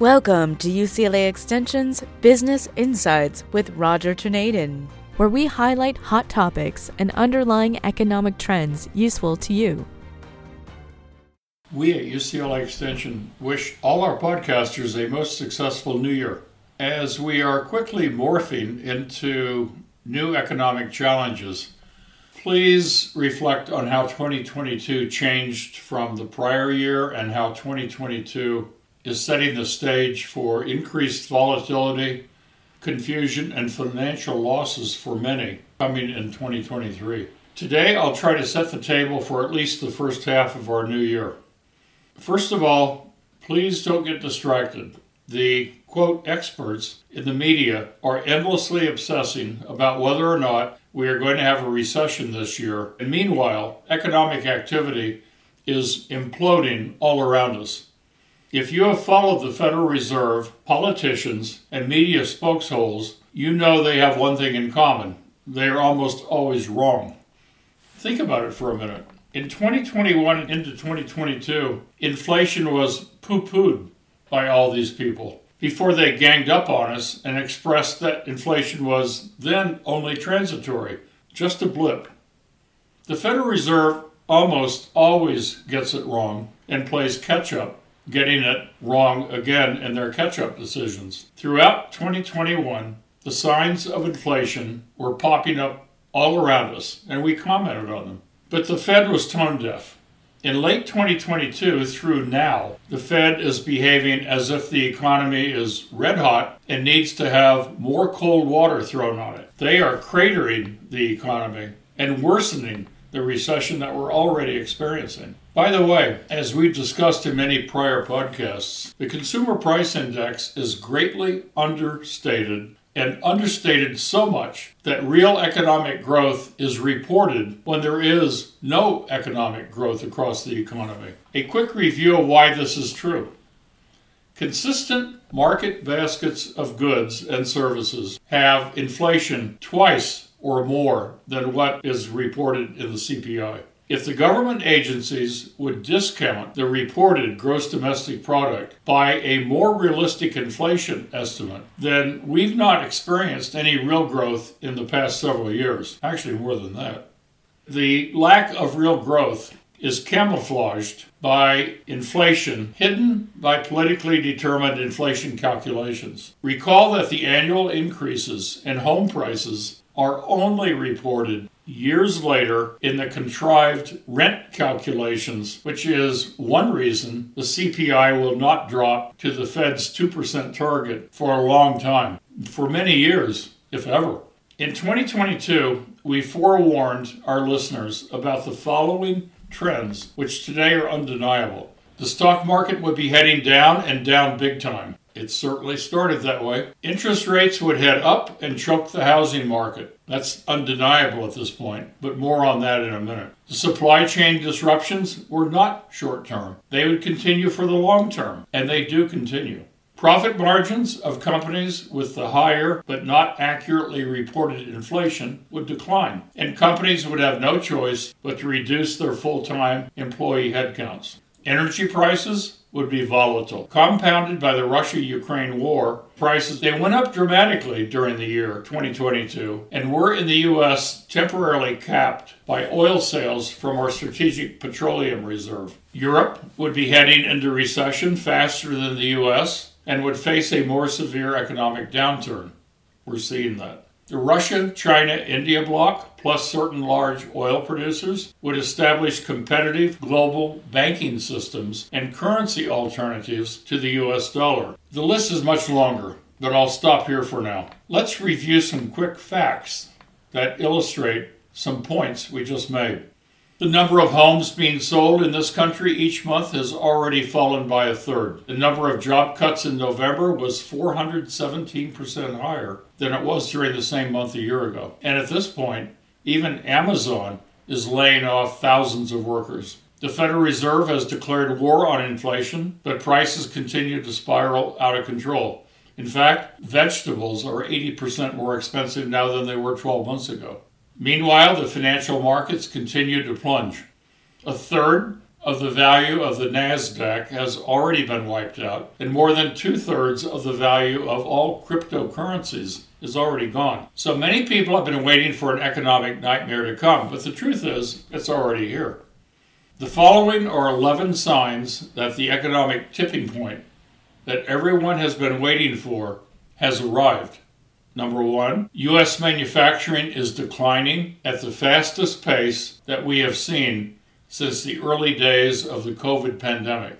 Welcome to UCLA Extension's Business Insights with Roger Torneden, where we highlight hot topics and underlying economic trends useful to you. We at UCLA Extension wish all our podcasters a most successful new year. As we are quickly morphing into new economic challenges, please reflect on how 2022 changed from the prior year and how 2022 is setting the stage for increased volatility, confusion, and financial losses for many coming in 2023. Today, I'll try to set the table for at least the first half of our new year. First of all, please don't get distracted. The quote experts in the media are endlessly obsessing about whether or not we are going to have a recession this year. And meanwhile, economic activity is imploding all around us. If you have followed the Federal Reserve, politicians, and media spokesholes, you know they have one thing in common they are almost always wrong. Think about it for a minute. In 2021 into 2022, inflation was poo pooed by all these people before they ganged up on us and expressed that inflation was then only transitory, just a blip. The Federal Reserve almost always gets it wrong and plays catch up getting it wrong again in their catch up decisions. Throughout 2021, the signs of inflation were popping up all around us, and we commented on them. But the Fed was tone deaf. In late 2022 through now, the Fed is behaving as if the economy is red hot and needs to have more cold water thrown on it. They are cratering the economy and worsening the recession that we're already experiencing. By the way, as we've discussed in many prior podcasts, the Consumer Price Index is greatly understated and understated so much that real economic growth is reported when there is no economic growth across the economy. A quick review of why this is true. Consistent market baskets of goods and services have inflation twice or more than what is reported in the CPI. If the government agencies would discount the reported gross domestic product by a more realistic inflation estimate, then we've not experienced any real growth in the past several years. Actually, more than that. The lack of real growth is camouflaged by inflation hidden by politically determined inflation calculations. Recall that the annual increases in home prices are only reported years later in the contrived rent calculations, which is one reason the CPI will not drop to the Fed's 2% target for a long time, for many years, if ever. In 2022, we forewarned our listeners about the following trends, which today are undeniable. The stock market would be heading down and down big time. It certainly started that way. Interest rates would head up and choke the housing market. That's undeniable at this point, but more on that in a minute. The supply chain disruptions were not short term, they would continue for the long term, and they do continue. Profit margins of companies with the higher but not accurately reported inflation would decline, and companies would have no choice but to reduce their full time employee headcounts. Energy prices would be volatile. Compounded by the Russia Ukraine war, prices they went up dramatically during the year 2022 and were in the US temporarily capped by oil sales from our strategic petroleum reserve. Europe would be heading into recession faster than the US and would face a more severe economic downturn. We're seeing that. The Russia China India bloc, plus certain large oil producers, would establish competitive global banking systems and currency alternatives to the US dollar. The list is much longer, but I'll stop here for now. Let's review some quick facts that illustrate some points we just made. The number of homes being sold in this country each month has already fallen by a third. The number of job cuts in November was 417% higher than it was during the same month a year ago. And at this point, even Amazon is laying off thousands of workers. The Federal Reserve has declared war on inflation, but prices continue to spiral out of control. In fact, vegetables are 80% more expensive now than they were 12 months ago. Meanwhile, the financial markets continue to plunge. A third of the value of the NASDAQ has already been wiped out, and more than two thirds of the value of all cryptocurrencies is already gone. So many people have been waiting for an economic nightmare to come, but the truth is, it's already here. The following are 11 signs that the economic tipping point that everyone has been waiting for has arrived. Number one, U.S. manufacturing is declining at the fastest pace that we have seen since the early days of the COVID pandemic.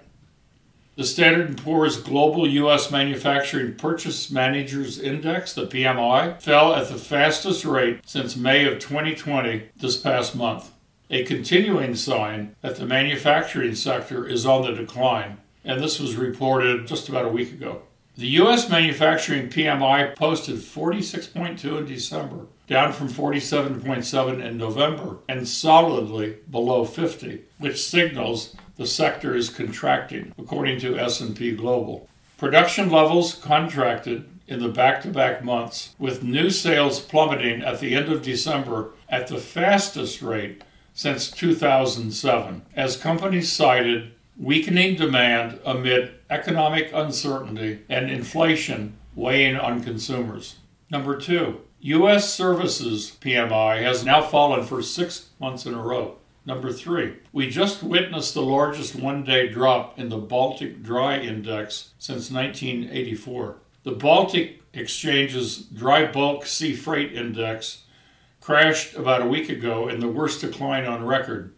The Standard & Poor's Global U.S. Manufacturing Purchase Managers Index, the PMI, fell at the fastest rate since May of 2020 this past month, a continuing sign that the manufacturing sector is on the decline, and this was reported just about a week ago. The U.S. manufacturing PMI posted 46.2 in December, down from 47.7 in November, and solidly below 50, which signals the sector is contracting, according to S&P Global. Production levels contracted in the back-to-back months, with new sales plummeting at the end of December at the fastest rate since 2007, as companies cited weakening demand amid economic uncertainty and inflation weighing on consumers. Number two, U.S. services PMI has now fallen for six months in a row. Number three, we just witnessed the largest one day drop in the Baltic Dry Index since 1984. The Baltic Exchange's Dry Bulk Sea Freight Index crashed about a week ago in the worst decline on record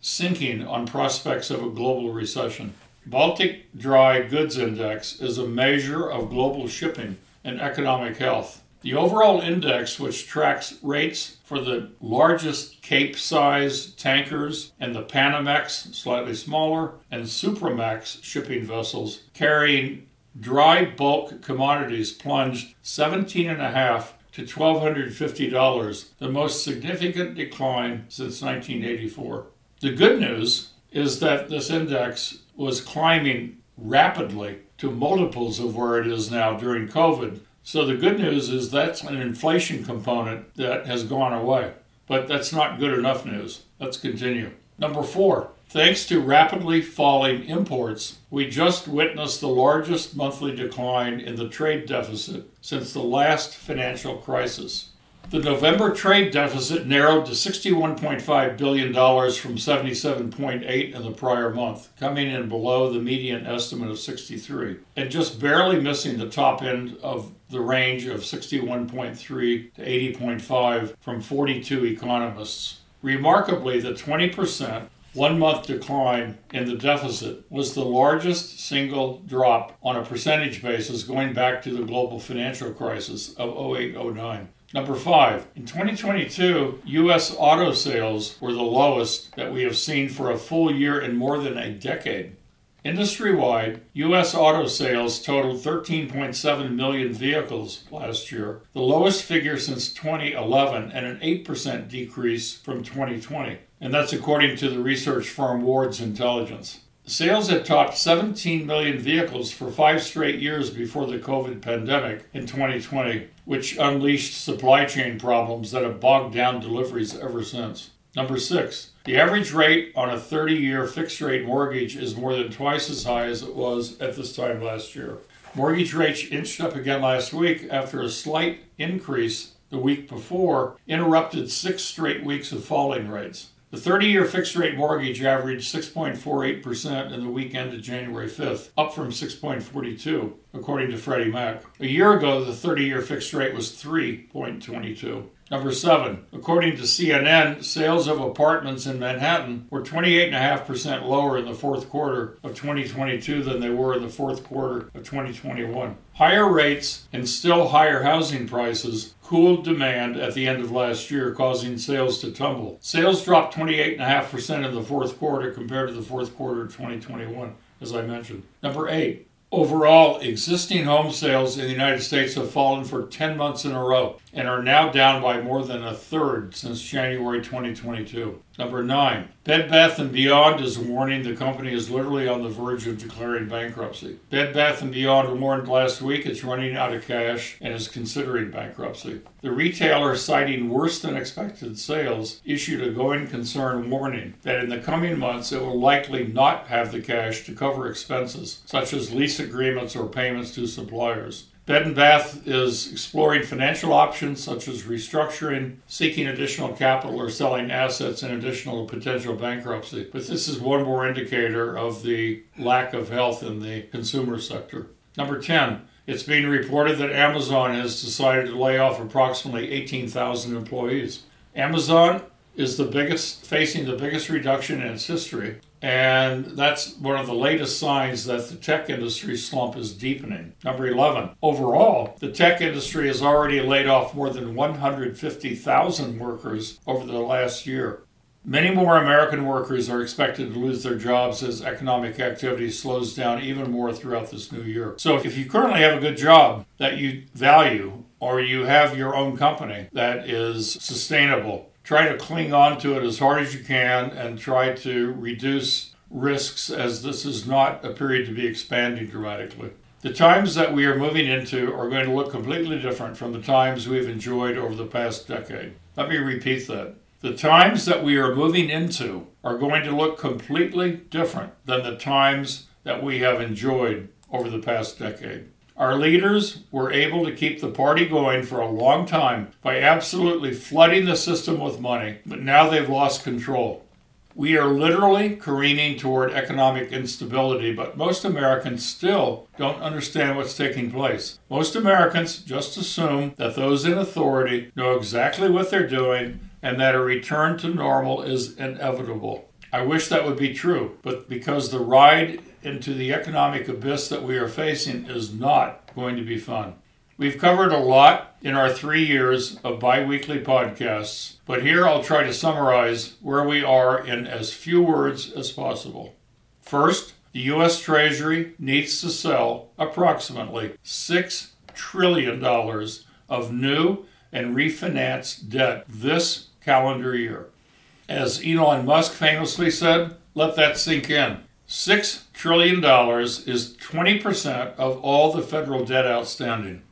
sinking on prospects of a global recession. Baltic Dry Goods Index is a measure of global shipping and economic health. The overall index, which tracks rates for the largest Cape size tankers and the Panamax, slightly smaller, and Supramax shipping vessels carrying dry bulk commodities, plunged 17.5 to $1,250, the most significant decline since 1984. The good news is that this index was climbing rapidly to multiples of where it is now during COVID. So the good news is that's an inflation component that has gone away. But that's not good enough news. Let's continue. Number four, thanks to rapidly falling imports, we just witnessed the largest monthly decline in the trade deficit since the last financial crisis. The November trade deficit narrowed to $61.5 billion from 77.8 in the prior month, coming in below the median estimate of 63, and just barely missing the top end of the range of 61.3 to 80.5 from 42 economists. Remarkably, the 20% one month decline in the deficit was the largest single drop on a percentage basis going back to the global financial crisis of 08 09. Number five, in 2022, U.S. auto sales were the lowest that we have seen for a full year in more than a decade. Industry wide, U.S. auto sales totaled 13.7 million vehicles last year, the lowest figure since 2011 and an 8% decrease from 2020. And that's according to the research firm Ward's Intelligence. Sales had topped 17 million vehicles for five straight years before the COVID pandemic in 2020, which unleashed supply chain problems that have bogged down deliveries ever since. Number six, the average rate on a 30 year fixed rate mortgage is more than twice as high as it was at this time last year. Mortgage rates inched up again last week after a slight increase the week before interrupted six straight weeks of falling rates. The 30 year fixed rate mortgage averaged 6.48% in the week ended January 5th, up from 6.42, according to Freddie Mac. A year ago, the 30 year fixed rate was 3.22. Number seven, according to CNN, sales of apartments in Manhattan were 28.5% lower in the fourth quarter of 2022 than they were in the fourth quarter of 2021. Higher rates and still higher housing prices cooled demand at the end of last year, causing sales to tumble. Sales dropped 28.5% in the fourth quarter compared to the fourth quarter of 2021, as I mentioned. Number eight, Overall, existing home sales in the United States have fallen for 10 months in a row. And are now down by more than a third since January 2022. Number 9. Bed Bath & Beyond is warning the company is literally on the verge of declaring bankruptcy. Bed Bath & Beyond warned last week it's running out of cash and is considering bankruptcy. The retailer, citing worse than expected sales, issued a going concern warning that in the coming months it will likely not have the cash to cover expenses such as lease agreements or payments to suppliers. Bed and Bath is exploring financial options such as restructuring, seeking additional capital, or selling assets in additional potential bankruptcy. But this is one more indicator of the lack of health in the consumer sector. Number 10. It's being reported that Amazon has decided to lay off approximately 18,000 employees. Amazon is the biggest facing the biggest reduction in its history and that's one of the latest signs that the tech industry slump is deepening. Number 11. Overall, the tech industry has already laid off more than 150,000 workers over the last year. Many more American workers are expected to lose their jobs as economic activity slows down even more throughout this new year. So, if you currently have a good job that you value, or you have your own company that is sustainable, try to cling on to it as hard as you can and try to reduce risks as this is not a period to be expanding dramatically. The times that we are moving into are going to look completely different from the times we've enjoyed over the past decade. Let me repeat that. The times that we are moving into are going to look completely different than the times that we have enjoyed over the past decade. Our leaders were able to keep the party going for a long time by absolutely flooding the system with money, but now they've lost control. We are literally careening toward economic instability, but most Americans still don't understand what's taking place. Most Americans just assume that those in authority know exactly what they're doing and that a return to normal is inevitable. I wish that would be true, but because the ride into the economic abyss that we are facing is not going to be fun. We've covered a lot in our three years of bi weekly podcasts, but here I'll try to summarize where we are in as few words as possible. First, the U.S. Treasury needs to sell approximately $6 trillion of new and refinanced debt this calendar year. As Elon Musk famously said, let that sink in. $6 trillion is 20% of all the federal debt outstanding.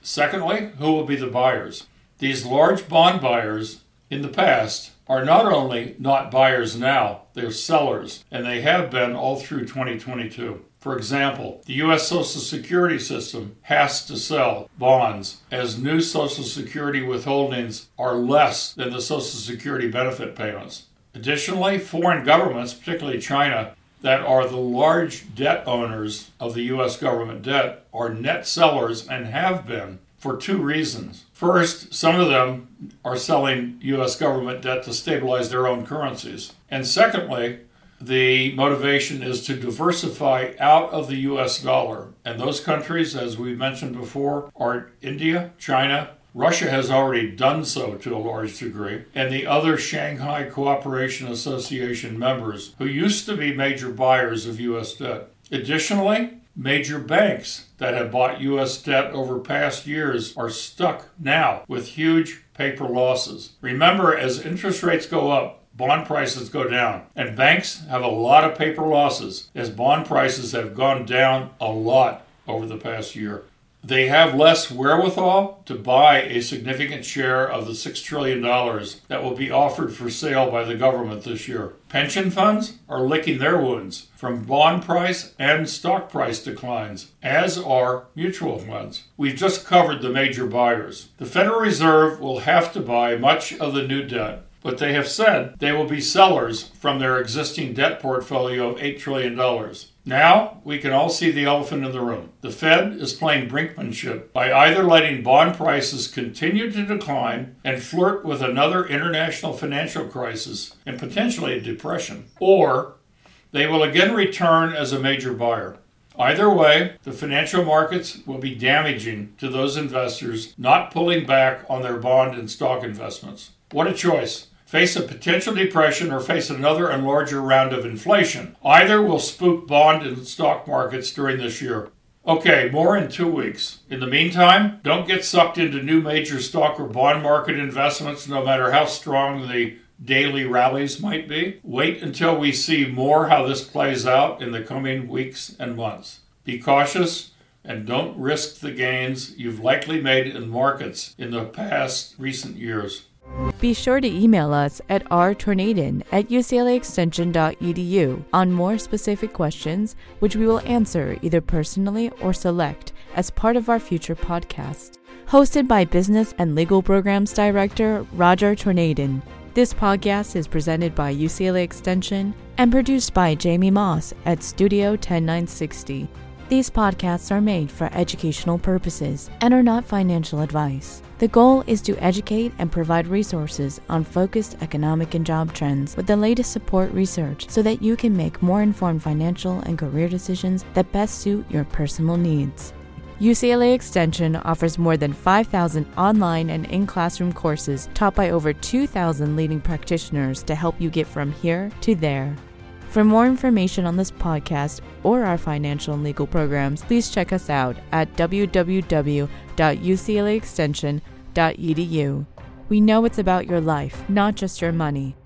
Secondly, who will be the buyers? These large bond buyers in the past are not only not buyers now, they're sellers, and they have been all through 2022. For example, the U.S. Social Security system has to sell bonds as new Social Security withholdings are less than the Social Security benefit payments. Additionally, foreign governments, particularly China, that are the large debt owners of the U.S. government debt are net sellers and have been for two reasons. First, some of them are selling U.S. government debt to stabilize their own currencies. And secondly, the motivation is to diversify out of the US dollar. And those countries, as we mentioned before, are India, China, Russia has already done so to a large degree, and the other Shanghai Cooperation Association members who used to be major buyers of U.S. debt. Additionally, major banks that have bought U.S. debt over past years are stuck now with huge paper losses. Remember, as interest rates go up, bond prices go down. And banks have a lot of paper losses as bond prices have gone down a lot over the past year. They have less wherewithal to buy a significant share of the $6 trillion that will be offered for sale by the government this year. Pension funds are licking their wounds from bond price and stock price declines, as are mutual funds. We've just covered the major buyers. The Federal Reserve will have to buy much of the new debt but they have said they will be sellers from their existing debt portfolio of $8 trillion. Now we can all see the elephant in the room. The Fed is playing brinkmanship by either letting bond prices continue to decline and flirt with another international financial crisis and potentially a depression, or they will again return as a major buyer. Either way, the financial markets will be damaging to those investors not pulling back on their bond and stock investments. What a choice! Face a potential depression, or face another and larger round of inflation. Either will spook bond and stock markets during this year. Okay, more in two weeks. In the meantime, don't get sucked into new major stock or bond market investments, no matter how strong the daily rallies might be. Wait until we see more how this plays out in the coming weeks and months. Be cautious and don't risk the gains you've likely made in markets in the past recent years. Be sure to email us at rtorneden at uclaextension.edu on more specific questions, which we will answer either personally or select as part of our future podcast. Hosted by Business and Legal Programs Director Roger Torneden. This podcast is presented by UCLA Extension and produced by Jamie Moss at Studio 10960. These podcasts are made for educational purposes and are not financial advice. The goal is to educate and provide resources on focused economic and job trends with the latest support research so that you can make more informed financial and career decisions that best suit your personal needs. UCLA Extension offers more than 5,000 online and in classroom courses taught by over 2,000 leading practitioners to help you get from here to there. For more information on this podcast or our financial and legal programs, please check us out at www.uclaextension.edu. We know it's about your life, not just your money.